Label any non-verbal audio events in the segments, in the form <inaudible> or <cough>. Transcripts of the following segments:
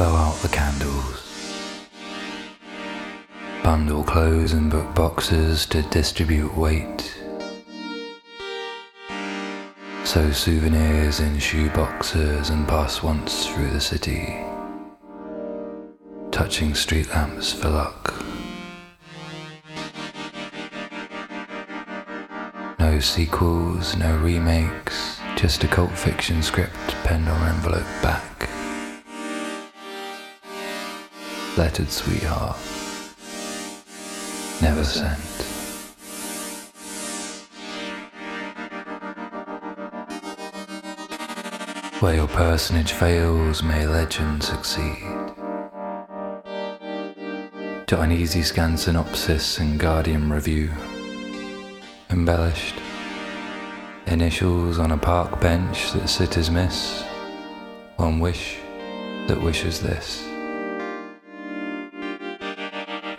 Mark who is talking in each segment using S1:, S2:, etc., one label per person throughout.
S1: blow out the candles. Bundle clothes and book boxes to distribute weight. Sew souvenirs in shoe boxes and pass once through the city. Touching street lamps for luck. No sequels, no remakes, just a cult fiction script penned on envelope back. Lettered sweetheart. Never sent. Where your personage fails, may legend succeed. To uneasy scan synopsis and Guardian review. Embellished. Initials on a park bench that sitters miss. One wish that wishes this.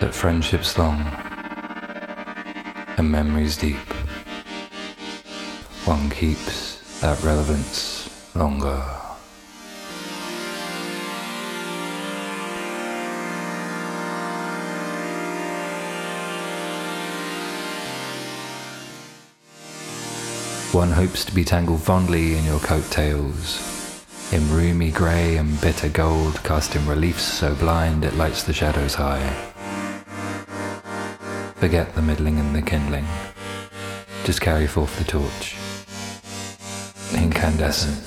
S1: That friendship's long and memories deep. One keeps that relevance longer. One hopes to be tangled fondly in your coattails, in roomy grey and bitter gold, casting reliefs so blind it lights the shadows high. Forget the middling and the kindling, just carry forth the torch. Incandescent,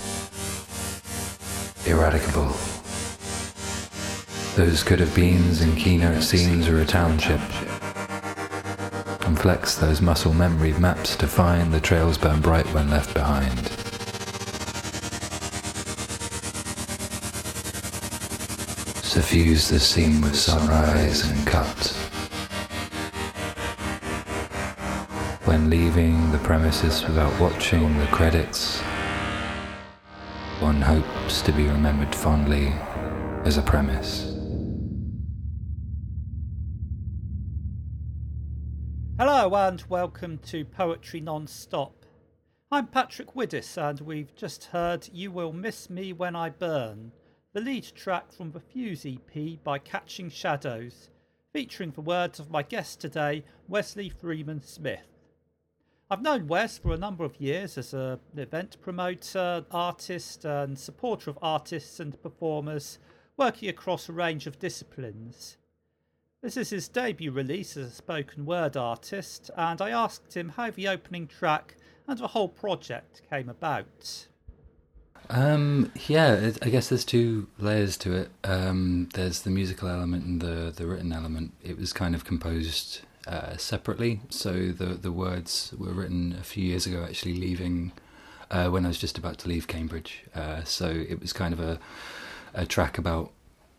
S1: eradicable. Those could have beens and keynote scenes are a township. And flex those muscle memory maps to find the trails burn bright when left behind. Suffuse the scene with sunrise and cut. Leaving the premises without watching the credits, one hopes to be remembered fondly as a premise.
S2: Hello and welcome to Poetry Non-Stop. I'm Patrick Widdis and we've just heard You Will Miss Me When I Burn, the lead track from the Fuse EP by Catching Shadows, featuring the words of my guest today, Wesley Freeman Smith. I've known Wes for a number of years as an event promoter, artist, and supporter of artists and performers working across a range of disciplines. This is his debut release as a spoken word artist, and I asked him how the opening track and the whole project came about.
S1: Um, yeah, I guess there's two layers to it. Um, there's the musical element and the the written element. It was kind of composed uh, separately, so the the words were written a few years ago, actually leaving uh, when I was just about to leave Cambridge. Uh, so it was kind of a a track about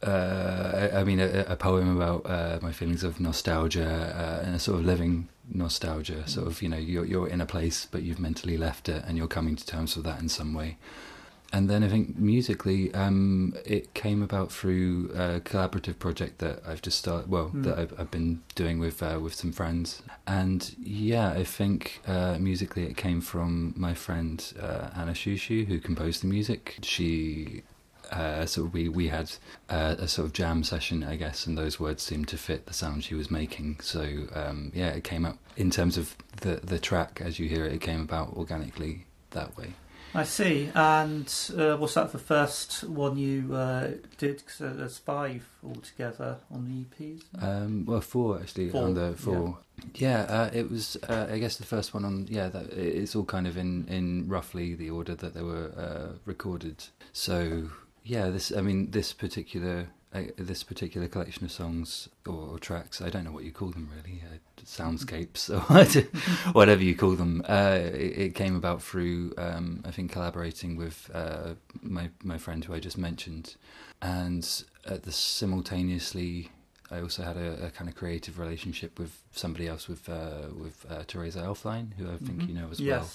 S1: uh, I, mean, a, a poem about uh, my feelings of nostalgia and a sort of living nostalgia. Sort of, you know, you're you're in a place, but you've mentally left it, and you're coming to terms with that in some way. And then I think musically, um, it came about through a collaborative project that I've just started. Well,
S2: Mm.
S1: that I've, I've been doing with uh, with some friends. And yeah, I think uh, musically it came from my friend uh, Anna Shushu, who composed the music. She uh, of we we had uh, a sort of jam session, I guess, and those words seemed to fit the sound she was making. So um, yeah, it came up in terms of the the track as you hear it. It came about organically that way.
S2: I see. And uh, was that the first one you uh, did? Because there's five altogether on the EPs.
S1: Um, well, four actually
S2: Four,
S1: on the four. Yeah, uh, it was. Uh, I guess the first one on. Yeah, that it's all kind of in in roughly the order that they were uh, recorded. So yeah, this. I mean, this particular. Uh, this particular collection of songs or, or tracks, I don't know what you call them really, uh, soundscapes or <laughs> whatever you call them. Uh, it, it came about through, um, I think, collaborating with uh, my my friend who I just mentioned, and at the simultaneously I also had a, a kind of creative relationship with somebody else with uh, with uh, Teresa Elfline, who I think
S2: Mhm.
S1: you know as
S2: Yes.
S1: well.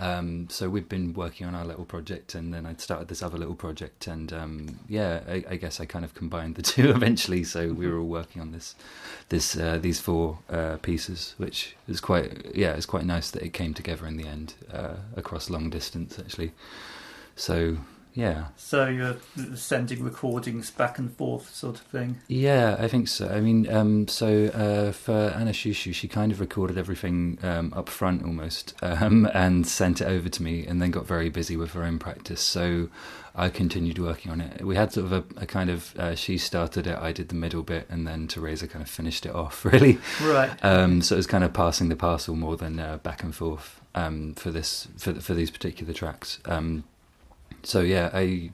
S1: Um, so we've been working on our little project, and then I'd started this other little project, and um, yeah, I, I guess I kind of combined the <laughs> two eventually. So we were all working on this, this uh, these four uh, pieces, which is quite yeah, it's quite nice that it came together in the end uh, across long distance actually. So yeah.
S2: So you're sending recordings back and forth, sort of thing.
S1: Yeah, I think so. I mean, um, so uh, for Anna Shushu, she kind of recorded everything um, up front almost um, and sent it over to me and then got very busy with her own practice. So I continued working on it. We had sort of a, a kind of, uh, she started it, I did the middle bit, and then Teresa kind of finished it off, <laughs> really.
S2: Right.
S1: Um, so it was kind of passing the parcel more than uh, back and forth um, for this for, for these particular tracks. Um, so yeah, I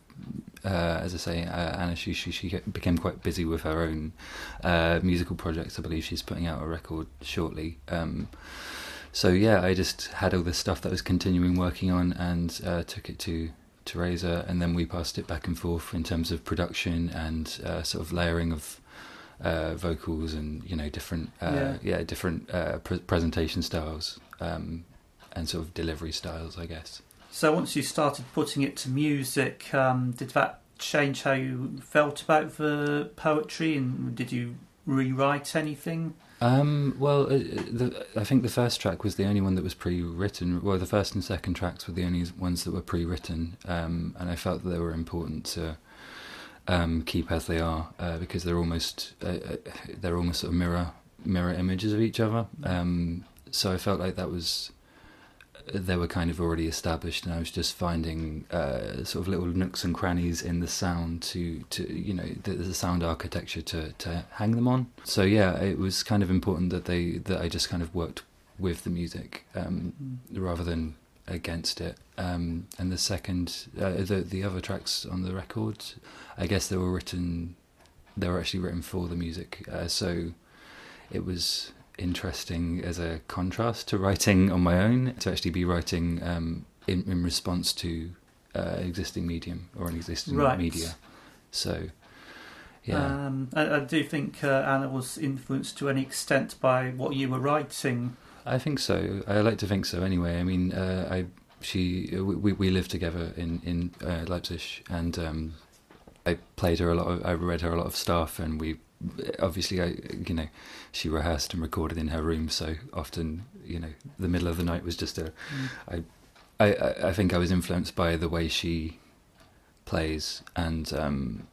S1: uh, as I say, uh, Anna she, she, she became quite busy with her own uh, musical projects. I believe she's putting out a record shortly. Um, so yeah, I just had all this stuff that I was continuing working on and uh, took it to Teresa, and then we passed it back and forth in terms of production and uh, sort of layering of. Uh, vocals and you know different yeah. yeah. different pre- presentation styles um, and sort of delivery styles I guess
S2: so once you started putting it to music, um, did that change how you felt about the poetry, and did you rewrite anything?
S1: Um, well, uh, the, I think the first track was the only one that was pre-written. Well, the first and second tracks were the only ones that were pre-written, um, and I felt that they were important to um, keep as they are uh, because they're almost uh, uh they're almost sort of mirror mirror images of each other. Um, so I felt like that was they were kind of already established, and I was just finding uh, sort of little nooks and crannies in the sound to, to you know, the, the, sound architecture to, to hang them on. So yeah, it was kind of important that they that I just kind of worked with the music um, mm. rather than against it. Um, and the second, uh, the the other tracks on the record, I guess they were written, they were actually written for the music. Uh, so it was interesting as a contrast to writing on my own, to actually be writing um, in, in response to uh, existing medium or an existing right. media. So, yeah.
S2: Um, I, I, do think uh, Anna was influenced to any extent by what you were writing.
S1: I think so. I like to think so. Anyway, I mean, uh, I she we we lived together in in uh, Leipzig, and um, I played her a lot. Of, I read her a lot of stuff, and we obviously, I you know, she rehearsed and recorded in her room, so often you know the middle of the night was just a. Mm. I, I I think I was influenced by the way she plays, and um,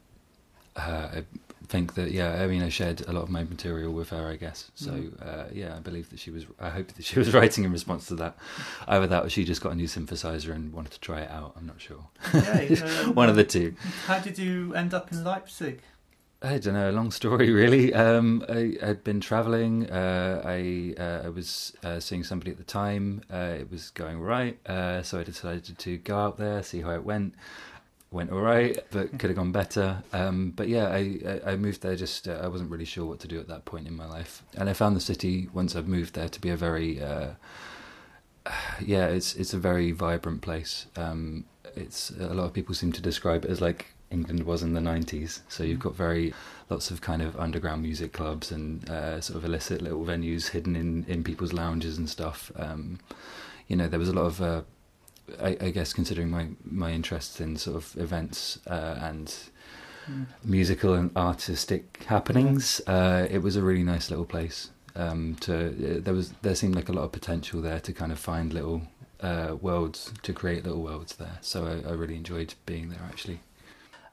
S1: I think that yeah, I mean, I shared a lot of my material with her, I guess. So mm. uh, yeah, I believe that she was. I hope that she was <laughs> writing in response to that. Either that, or she just got a new synthesizer and wanted to try it out. I'm not sure. Okay, um, <laughs> One of the two.
S2: How did you end up in Leipzig?
S1: I don't know. A long story, <laughs> really. Um, I had been traveling. Uh, I uh, I was uh, seeing somebody at the time. Uh, it was going right, uh, so I decided to go out there, see how it went. Went all right, but could have gone better. Um, but yeah, I, I moved there. Just uh, I wasn't really sure what to do at that point in my life, and I found the city once I've moved there to be a very <sighs> yeah, it's it's a very vibrant place. Um, it's a lot of people seem to describe it as like England was in the 90s. So you've got very lots of kind of underground music clubs and uh, sort of illicit little venues hidden in, in people's lounges and stuff. Um, you know, there was a lot of, uh, I, I, guess, considering my, my interests in sort of events uh, and mm. musical and artistic happenings, uh, it was a really nice little place. Um, to there was there seemed like a lot of potential there to kind of find little uh, worlds to create little worlds there. So I, I really enjoyed being there actually.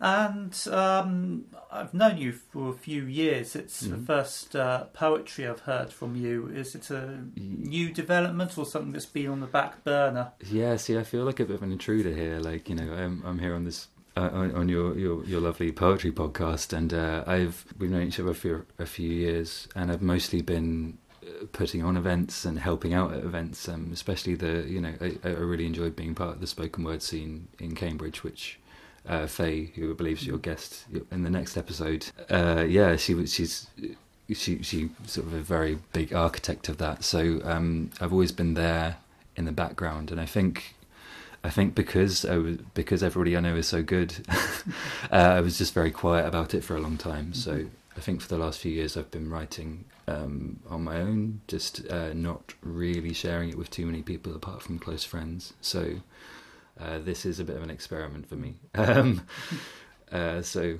S2: And um, I've known you for a few years. It's mm-hmm. the first uh, poetry I've heard from you. Is it a new development or something that's been on the back burner?
S1: Yeah, see, I feel like a bit of an intruder here. Like, you know, I'm, I'm here on this uh, on, on, your, your your lovely poetry podcast, and uh, I've we've known each other for a few years, and I've mostly been uh, putting on events and helping out at events. Um, especially the you know I, I, really enjoyed being part of the spoken word scene in Cambridge, which uh, Faye, who I believe is your guest in the next episode. Uh, yeah, she she's she she sort of a very big architect of that. So um, I've always been there in the background, and I think I think because I was, because everybody I know is so good, <laughs> uh, I was just very quiet about it for a long time. Mm-hmm. So I think for the last few years I've been writing um, on my own, just uh, not really sharing it with too many people apart from close friends. So uh, this is a bit of an experiment for me. <laughs> Um, uh, so,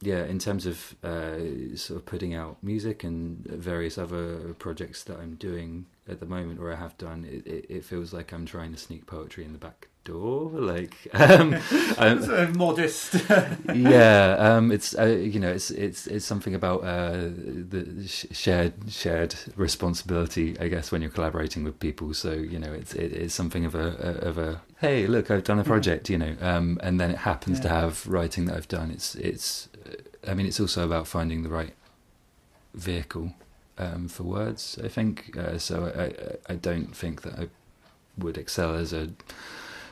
S1: yeah, in terms of uh, sort of putting out music and various other projects that I'm doing at the moment or I have done, it, it, it, feels like I'm trying to sneak poetry in the back door. Like, <laughs> um, <laughs> um,
S2: modest. <laughs>
S1: yeah, um, it's uh, you know, it's it's it's something about uh, the sh- shared shared responsibility, I guess, when you're collaborating with people. So you know, it's it, it's something of a of a hey, look, I've done a project, you know, um, and then it happens to have writing that I've done. It's it's, I mean, it's also about finding the right vehicle um, for words. I think uh, so. I, I don't think that I would excel as a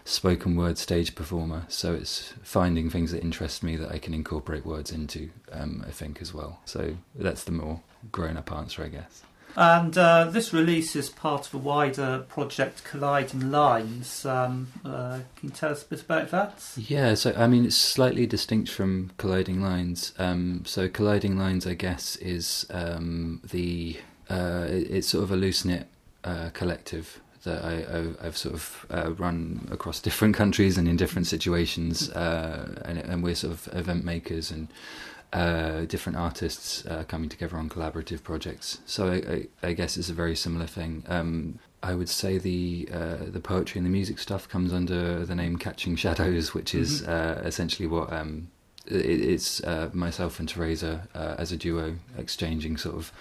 S1: spoken word stage performer. So it's finding things that interest me that I can incorporate words into. Um, I think as well. So that's the more grown up answer, I guess.
S2: And uh, this release is part of a wider project, Colliding Lines. Um, uh, can you tell us a bit about that?
S1: Yeah, so I mean, it's slightly distinct from colliding lines. Um, so colliding lines, I guess, is um, the uh, it- it's sort of a loose knit uh, collective that I, I've sort of uh, run across different countries and in different situations, uh, and, and we're sort of event makers and uh, different artists uh, coming together on collaborative projects. So I, I, I guess it's a very similar thing. Um, I would say the uh, the poetry and the music stuff comes under the name Catching Shadows, which is
S2: Mhm.
S1: uh, essentially what um, it, it's uh, myself and Teresa uh, as a duo exchanging sort of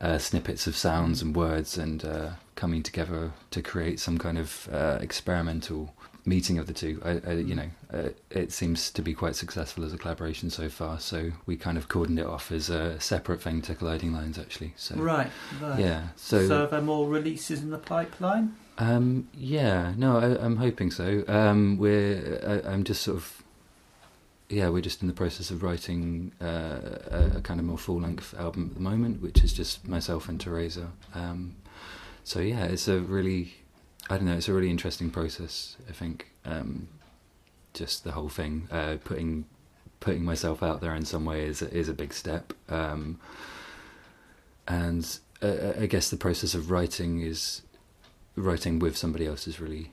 S1: uh, snippets of sounds and words and uh, coming together to create some kind of uh, experimental meeting of the two. I, I, you know, uh, it seems to be quite successful as a collaboration so far. So we kind of cordoned it off as a separate thing to Colliding Lines, actually. So
S2: Right, right.
S1: yeah,
S2: So,
S1: so.
S2: are there more releases in the pipeline?
S1: Um, yeah, no, I, I'm hoping so. Um, we're, I, I'm just sort of, yeah, we're just in the process of writing uh, a, a kind of more full length album at the moment, which is just myself and Teresa. Um, so yeah, it's a really, I don't know, it's a really interesting process. I think um, just the whole thing, uh, putting putting myself out there in some way is is a big step. Um, and uh, I guess the process of writing is writing with somebody else is really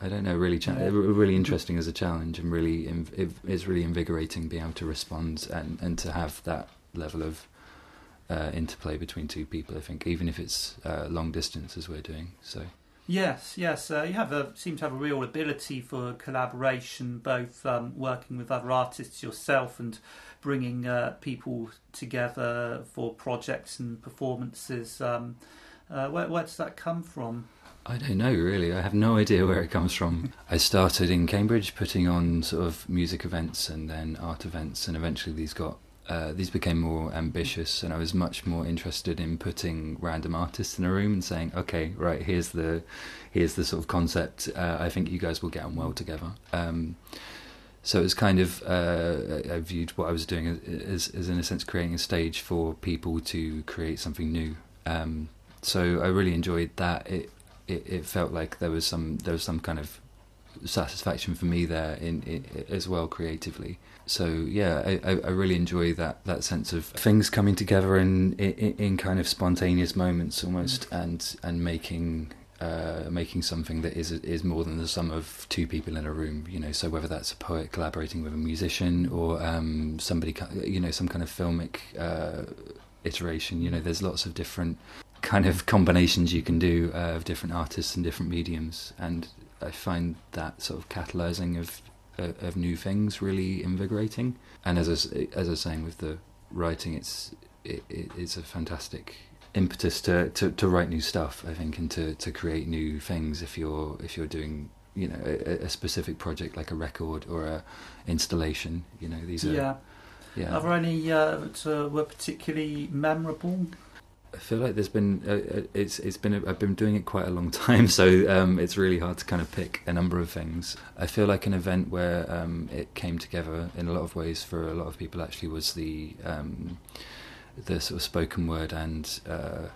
S1: I don't know really cha- really interesting as a challenge and really inv- it's really invigorating being able to respond and and to have that level of uh, interplay between two people I think even if it's uh, long distance as we're doing so
S2: Yes, yes. Uh, you have a seem to have a real ability for collaboration, both um, working with other artists yourself and bringing uh, people together for projects and performances. Um, uh, where, where does that come from?
S1: I don't know really. I have no <laughs> idea where it comes from. I started in Cambridge putting on sort of music events and then art events, and eventually these got uh, these became more ambitious, and I was much more interested in putting random artists in a room and saying, "Okay, right, here's the here's the sort of concept. Uh, I think you guys will get on well together." Um, so it was kind of uh, I viewed what I was doing as, as, as in a sense creating a stage for people to create something new. Um, so I really enjoyed that. It, it it felt like there was some there was some kind of satisfaction for me there in, i as well creatively. So yeah, I, I I really enjoy that that sense of things coming together in in, in kind of spontaneous moments almost, and and making uh, making something that is is more than the sum of two people in a room. You know, so whether that's a poet collaborating with a musician or um, somebody, you know, some kind of filmic uh, iteration. You know, there's lots of different kind of combinations you can do uh, of different artists and different mediums, and I find that sort of catalyzing of uh, of new things really invigorating. And as I, as I was saying with the writing, it's it, it, it's a fantastic impetus to, to, to write new stuff. I think and to, to create new things if you're if you're doing you know a, a specific project like a record or a installation. You know these are
S2: yeah.
S1: yeah.
S2: Are there any uh, that uh, were particularly memorable?
S1: I feel like there's been uh, uh, it's it's been I've been doing it quite a long <laughs> time, so um, it's really hard to kind of pick a number of things. I feel like an event where um, it came together in a lot of ways for a lot of people actually was the um, the sort of spoken word and uh,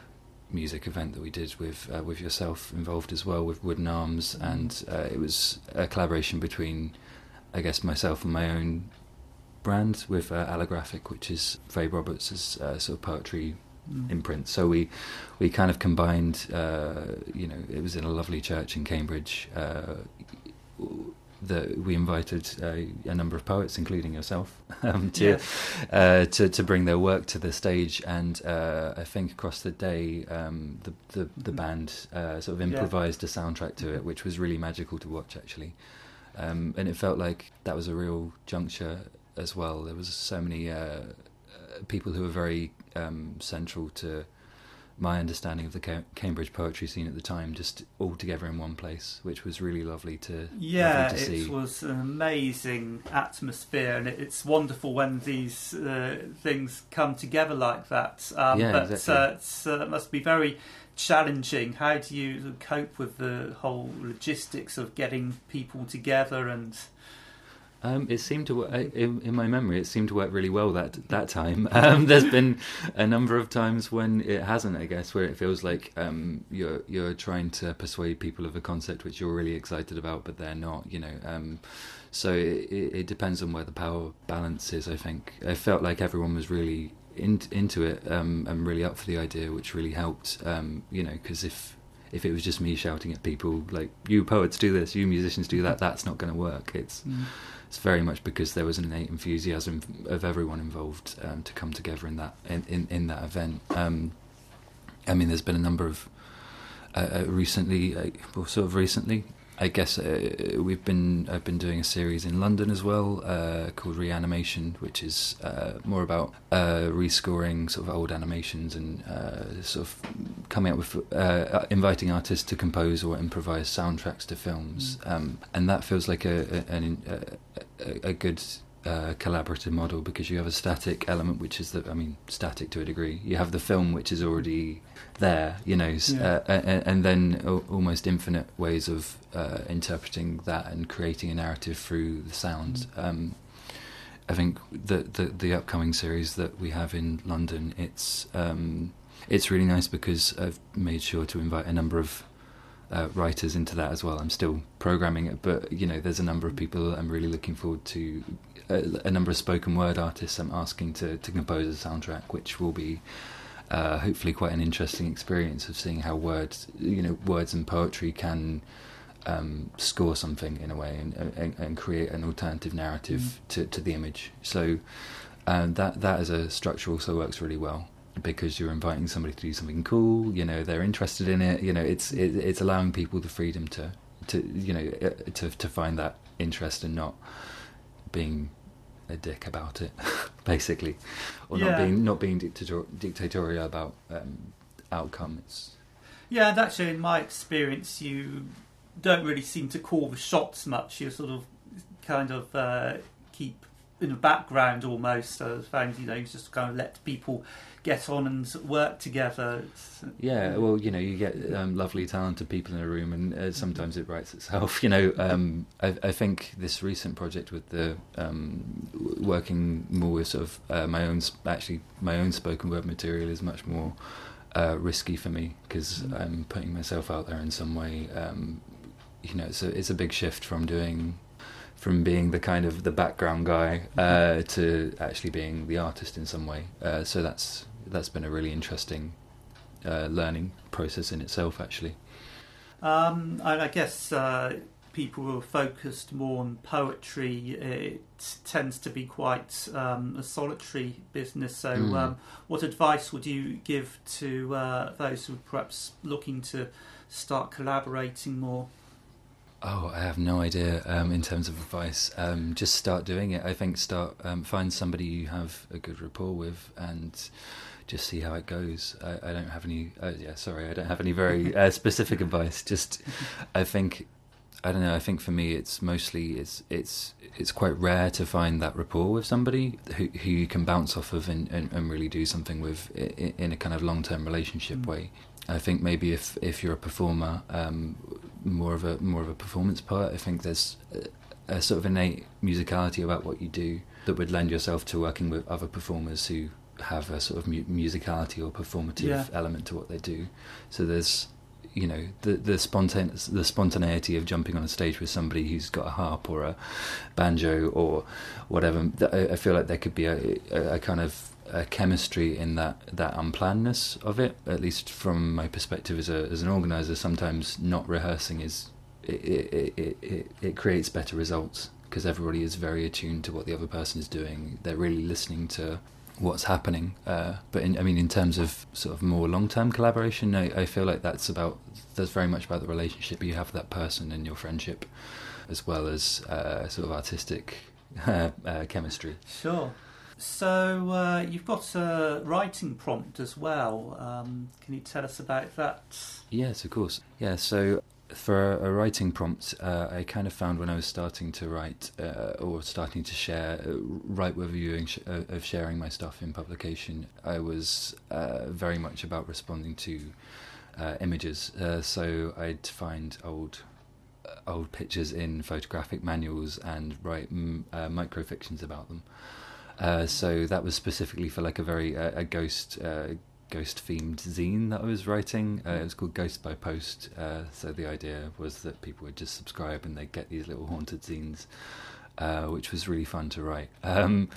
S1: music event that we did with uh, with yourself involved as well with Wooden Arms, and uh, it was a collaboration between I guess myself and my own brand with uh, Allographic, which is Faye Roberts' sort of poetry
S2: Mm.
S1: imprint. So we we kind of combined. Uh, you know, it was in a lovely church in Cambridge. Uh, that we invited uh, a number of poets, including yourself, <laughs> um, to,
S2: Yes.
S1: uh, to to bring their work to the stage. And uh, I think across the day, um, the the, the
S2: Mhm.
S1: band uh, sort of
S2: Yeah.
S1: improvised a soundtrack to it, which was really magical to watch, actually. Um, and it felt like that was a real juncture as well. There was so many uh, people who were very um, central to my understanding of the Cambridge poetry scene at the time, just all together in one place, which was really lovely to
S2: Yeah,
S1: lovely to
S2: it
S1: see.
S2: was an amazing atmosphere, and it, it's wonderful when these uh, things come together like that. Um,
S1: Yeah,
S2: but
S1: exactly.
S2: uh, it's, uh, it must be very challenging. How do you cope with the whole logistics of getting people together? And
S1: Um, it seemed to work in, in my memory. It seemed to work really well that that time. <laughs> Um, there's been a number of times when it hasn't. I guess where it feels like um, you're you're trying to persuade people of a concept which you're really excited about, but they're not. You know. Um, so it, it depends on where the power balance is. I think I felt like everyone was really in, into it um, and really up for the idea, which really helped. Um, you know, because if if it was just me shouting at people like "you poets do this, you musicians do that," that's not going to work. It's it's very much because there was an innate enthusiasm of everyone involved um, to come together in that in, in, in that event. Um, I mean, there's been a number of uh, uh, recently, uh, well, sort of recently. I guess uh, we've been I've been doing a series in London as well uh, called Reanimation, which is uh, more about uh, rescoring sort of old animations and uh, sort of coming up with uh, inviting artists to compose or improvise soundtracks to films, um, and that feels like a a, a, a, a good uh, collaborative model because you have a static element, which is the I mean static to a degree. You have the film, which is already there, you know,
S2: Yeah.
S1: uh, and, and then al- almost infinite ways of uh, interpreting that and creating a narrative through the sound. Um, I think the, the the upcoming series that we have in London, it's um, it's really nice because I've made sure to invite a number of uh, writers into that as well. I'm still programming it, but you know, there's a number of people I'm really looking forward to. A, a number of spoken word artists I'm asking to to compose a soundtrack, which will be uh, hopefully quite an interesting experience of seeing how words, you know, words and poetry can um, score something in a way and, and, and create an alternative narrative to, to the image. So um, that that as a structure also works really well because you're inviting somebody to do something cool. You know, they're interested in it. You know, it's it, it's allowing people the freedom to to you know uh, to to find that interest and not being a dick about it, <laughs> basically, or not being not being dictator- dictatorial about um, outcome. It's
S2: yeah, and actually, in my experience, you don't really seem to call the shots much. You sort of kind of uh, keep in the background almost. I found you know just kind of let people get on and work together. It's,
S1: Yeah, well, you know, you get um, lovely, talented people in a room, and uh, sometimes it writes itself. <laughs> You know, um, I, I think this recent project with the um, working more with sort of uh, my own, actually, my own spoken word material is much more uh, risky for me because
S2: Mm.
S1: I'm putting myself out there in some way. Um, you know, it's a it's a big shift from doing. From being the kind of the background guy uh, to actually being the artist in some way, uh, so that's that's been a really interesting uh, learning process in itself, actually.
S2: Um, and I guess uh, people who are focused more on poetry, it tends to be quite um, a solitary business. So,
S1: Mm.
S2: um, what advice would you give to uh, those who are perhaps looking to start collaborating more?
S1: Oh, I have no idea um, in terms of advice. Um, just start doing it. I think start um, find somebody you have a good rapport with and just see how it goes. I, I don't have any. Uh, yeah, sorry, I don't have any very <laughs> uh, specific advice. Just I think I don't know. I think for me, it's mostly it's it's it's quite rare to find that rapport with somebody who who you can bounce off of and, and, and really do something with in, in a kind of long term relationship
S2: Mm.
S1: way. I think maybe if if you're a performer, um, more of a more of a performance poet, I think there's a, a sort of innate musicality about what you do that would lend yourself to working with other performers who have a sort of mu- musicality or performative
S2: Yeah.
S1: element to what they do. So there's you know the the spontan the spontaneity of jumping on a stage with somebody who's got a harp or a banjo or whatever. I I feel like there could be a, a, a kind of a chemistry in that that unplannedness of it. At least from my perspective as a as an organizer, sometimes not rehearsing is it it, it, it, it creates better results because everybody is very attuned to what the other person is doing. They're really listening to what's happening. Uh, but in, I mean, in terms of sort of more long-term collaboration, I, I feel like that's about that's very much about the relationship you have with that person and your friendship, as well as uh, sort of artistic <laughs> uh, chemistry.
S2: Sure. So uh, you've got a writing prompt as well. Um, can you tell us about that?
S1: Yes, of course. Yeah. So for a, writing prompt, uh, I kind of found when I was starting to write uh, or starting to share, uh, write with viewing uh, of sharing my stuff in publication, I was uh, very much about responding to images. so I'd find old old pictures in photographic manuals and write m- microfictions about them. So that was specifically for like a very a ghost ghost themed zine that I was writing. Uh, it was called Ghost by Post. Uh, so the idea was that people would just subscribe and they'd get these little haunted zines, uh, which was really fun to write. <laughs> Um,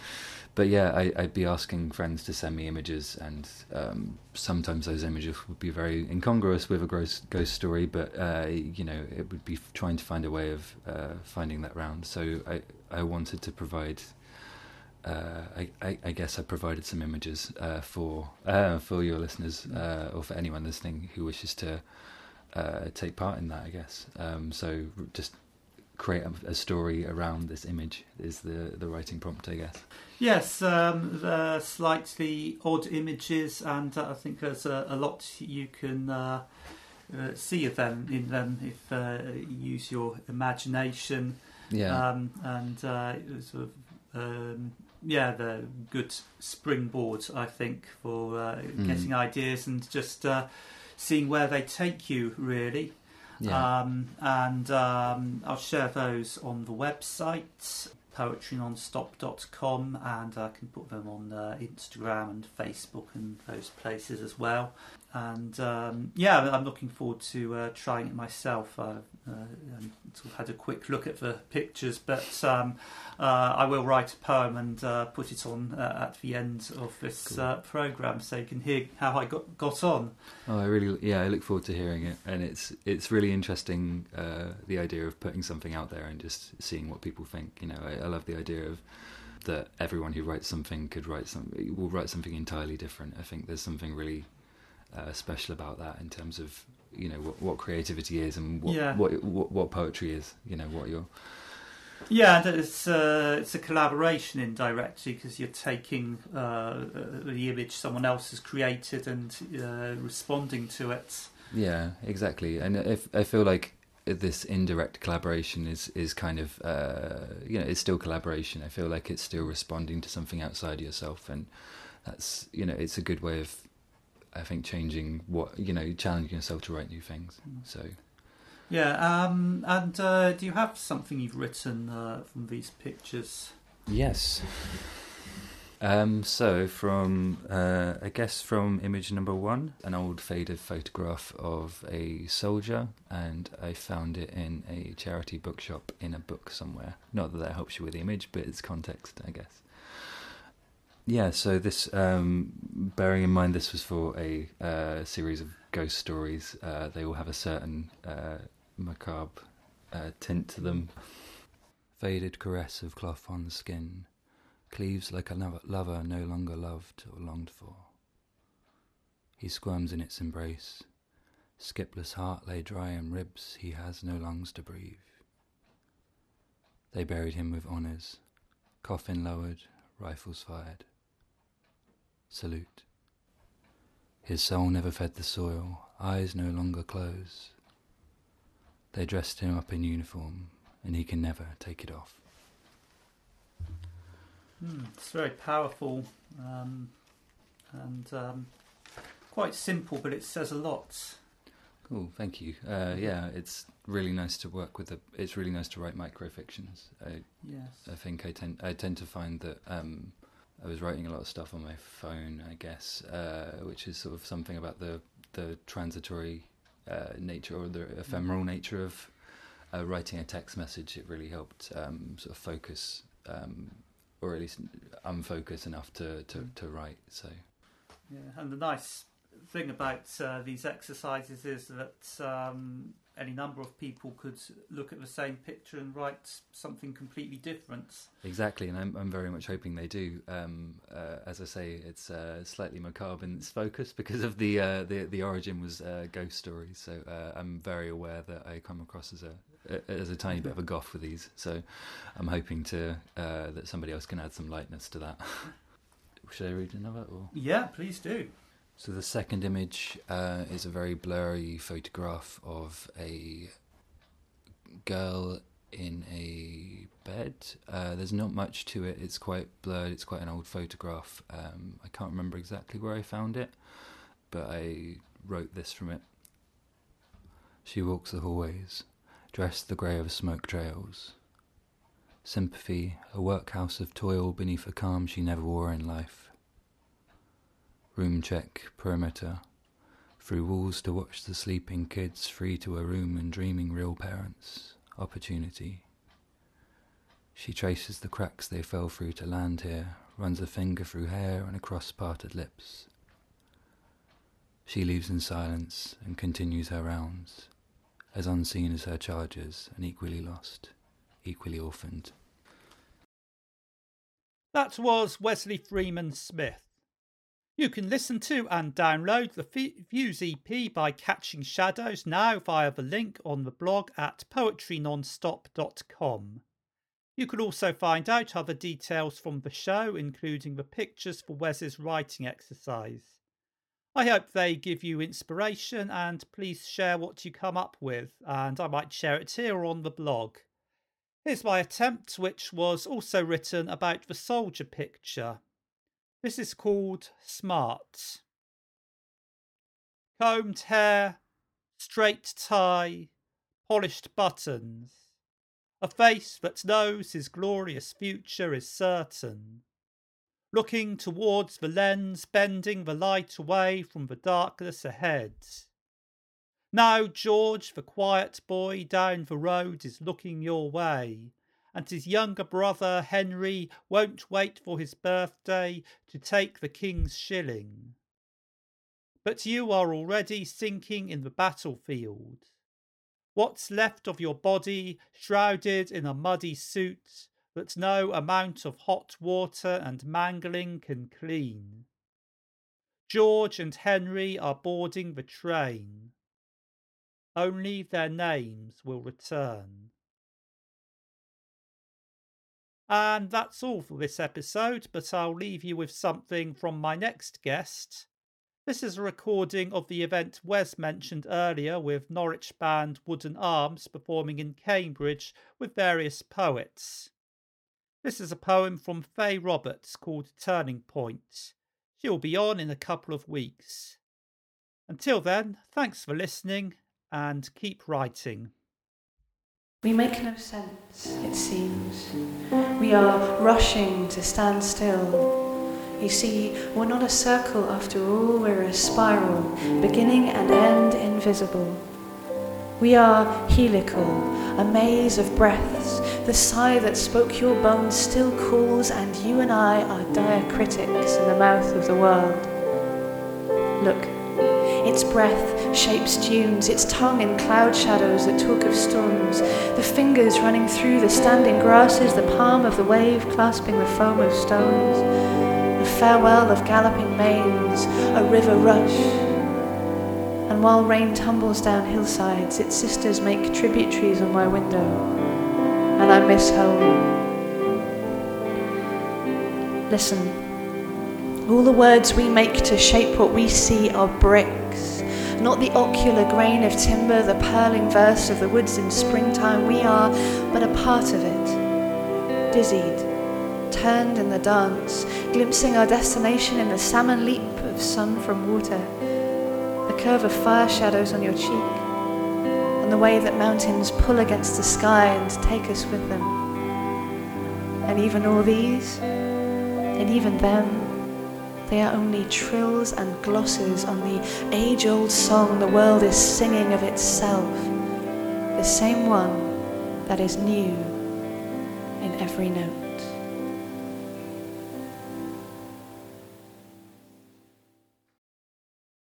S1: but yeah, I, would be asking friends to send me images, and um, sometimes those images would be very incongruous with a ghost, ghost story, but uh, you know, it would be trying to find a way of uh, finding that round. So I, I wanted to provide uh, I, I, I, guess I provided some images uh, for uh, for your listeners uh, or for anyone listening who wishes to uh, take part in that. I guess um, so. Just create a, a, story around this image is the the writing prompt. I guess.
S2: Yes, um, the slightly odd images, and I think there's a, a lot you can. see of them in them if you use your imagination,
S1: yeah,
S2: um, and sort of um, yeah, the good springboards, I think, for uh, mm. getting ideas and just uh, seeing where they take you, really. Yeah. Um, and um, I'll share those on the website, poetrynonstop.com, and I can put them on uh, Instagram and Facebook and those places as well and um, yeah, I'm looking forward to uh, trying it myself. I uh, sort of had a quick look at the pictures, but um, uh, I will write a poem and uh, put it on uh, at the end of this cool. Uh, program, so you can hear how I got got on.
S1: Oh, I really, yeah, I look forward to hearing it, and it's it's really interesting the idea of putting something out there and just seeing what people think. You know, I, I love the idea of that everyone who writes something could write something will write something entirely different. I think there's something really uh, special about that in terms of you know what, what creativity is and what, yeah. what, what, what poetry is. You know what you're.
S2: Yeah, it's uh, it's a collaboration indirectly because you're taking uh, uh, the image someone else has created and uh, responding to it.
S1: Yeah, exactly. And if I feel like this indirect collaboration is is kind of uh, you know it's still collaboration. I feel like it's still responding to something outside yourself, and that's you know it's a good way of I think changing what you know, challenging yourself to write new things. So.
S2: Yeah, um, and uh, do you have something you've written uh, from these pictures?
S1: Yes. Um, so, from uh, I guess from image number one, an old faded photograph of a soldier, and I found it in a charity bookshop in a book somewhere. Not that that helps you with the image, but it's context, I guess. Yeah, so this, um, bearing in mind this was for a uh, series of ghost stories, uh, they all have a certain uh, macabre uh, tint to them. Faded caress of cloth on skin, cleaves like a lover no longer loved or longed for. He squirms in its embrace, skipless heart lay dry in ribs he has no lungs to breathe. They buried him with honours, coffin lowered, rifles fired salute. His soul never fed the soil, eyes no longer close. They dressed him up in uniform, and he can never take it off.
S2: Mm, it's very powerful um, and um, quite simple, but it says a lot.
S1: Cool, thank you. Uh, yeah, it's really nice to work with. The, it's really nice to write microfictions. I,
S2: yes.
S1: I think I tend I tend to find that um, I was writing a lot of stuff on my phone, I guess, uh, which is sort of something about the the transitory uh, nature or the ephemeral nature of uh, writing a text message. It really helped um, sort of focus, um, or at least unfocus enough to, to, to write. So,
S2: yeah, and the nice thing about uh, these exercises is that um, any number of people could look at the same picture and write something completely different.
S1: Exactly, and I'm, I'm very much hoping they do. Um, uh, as I say, it's uh, slightly macabre in its focus <laughs> because of the uh, the, the origin was uh, ghost stories. So uh, I'm very aware that I come across as a as a tiny bit of a goth with these. So I'm hoping to uh, that somebody else can add some lightness to that. <laughs> Should I read another? Or?
S2: Yeah, please do.
S1: So the second image uh, is a very blurry photograph of a girl in a bed. Uh, there's not much to it. It's quite blurred. It's quite an old photograph. Um, I can't remember exactly where I found it, but I wrote this from it. She walks the hallways, dressed the grey of smoke trails. Sympathy, a workhouse of toil beneath a calm she never wore in life. Room check, perimeter. Through walls to watch the sleeping kids free to a room and dreaming real parents. Opportunity. She traces the cracks they fell through to land here, runs a finger through hair and across parted lips. She leaves in silence and continues her rounds, as unseen as her charges and equally lost, equally orphaned.
S2: That was Wesley Freeman Smith. You can listen to and download the Views EP by Catching Shadows now via the link on the blog at poetrynonstop.com. You can also find out other details from the show, including the pictures for Wes's writing exercise. I hope they give you inspiration and please share what you come up with, and I might share it here on the blog. Here's my attempt, which was also written about the soldier picture. This is called smart. Combed hair, straight tie, polished buttons. A face that knows his glorious future is certain. Looking towards the lens, bending the light away from the darkness ahead. Now George, the quiet boy down the road, is looking your way and his younger brother Henry won't wait for his birthday to take the king's shilling. But you are already sinking in the battlefield. What's left of your body shrouded in a muddy suit that no amount of hot water and mangling can clean. George and Henry are boarding the train. Only their names will return. And that's all for this episode, but I'll leave you with something from my next guest. This is a recording of the event Wes mentioned earlier with Norwich band Wooden Arms performing in Cambridge with various poets. This is a poem from Faye Roberts called Turning Point. She'll be on in a couple of weeks. Until then, thanks for listening and keep writing.
S3: We make no sense, it seems. We are rushing to stand still. You see, we're not a circle after all, we're a spiral, beginning and end invisible. We are helical, a maze of breaths. The sigh that spoke your bones still calls, and you and I are diacritics in the mouth of the world. Look, its breath shapes dunes, its tongue in cloud shadows that talk of storms, the fingers running through the standing grasses, the palm of the wave clasping the foam of stones, the farewell of galloping manes, a river rush. And while rain tumbles down hillsides, its sisters make tributaries on my window, and I miss home. Listen. All the words we make to shape what we see are bricks, not the ocular grain of timber, the purling verse of the woods in springtime. We are but a part of it, dizzied, turned in the dance, glimpsing our destination in the salmon leap of sun from water, the curve of fire shadows on your cheek, and the way that mountains pull against the sky and take us with them. And even all these, and even them, they are only trills and glosses on the age old song the world is singing of itself, the same one that is new in every note.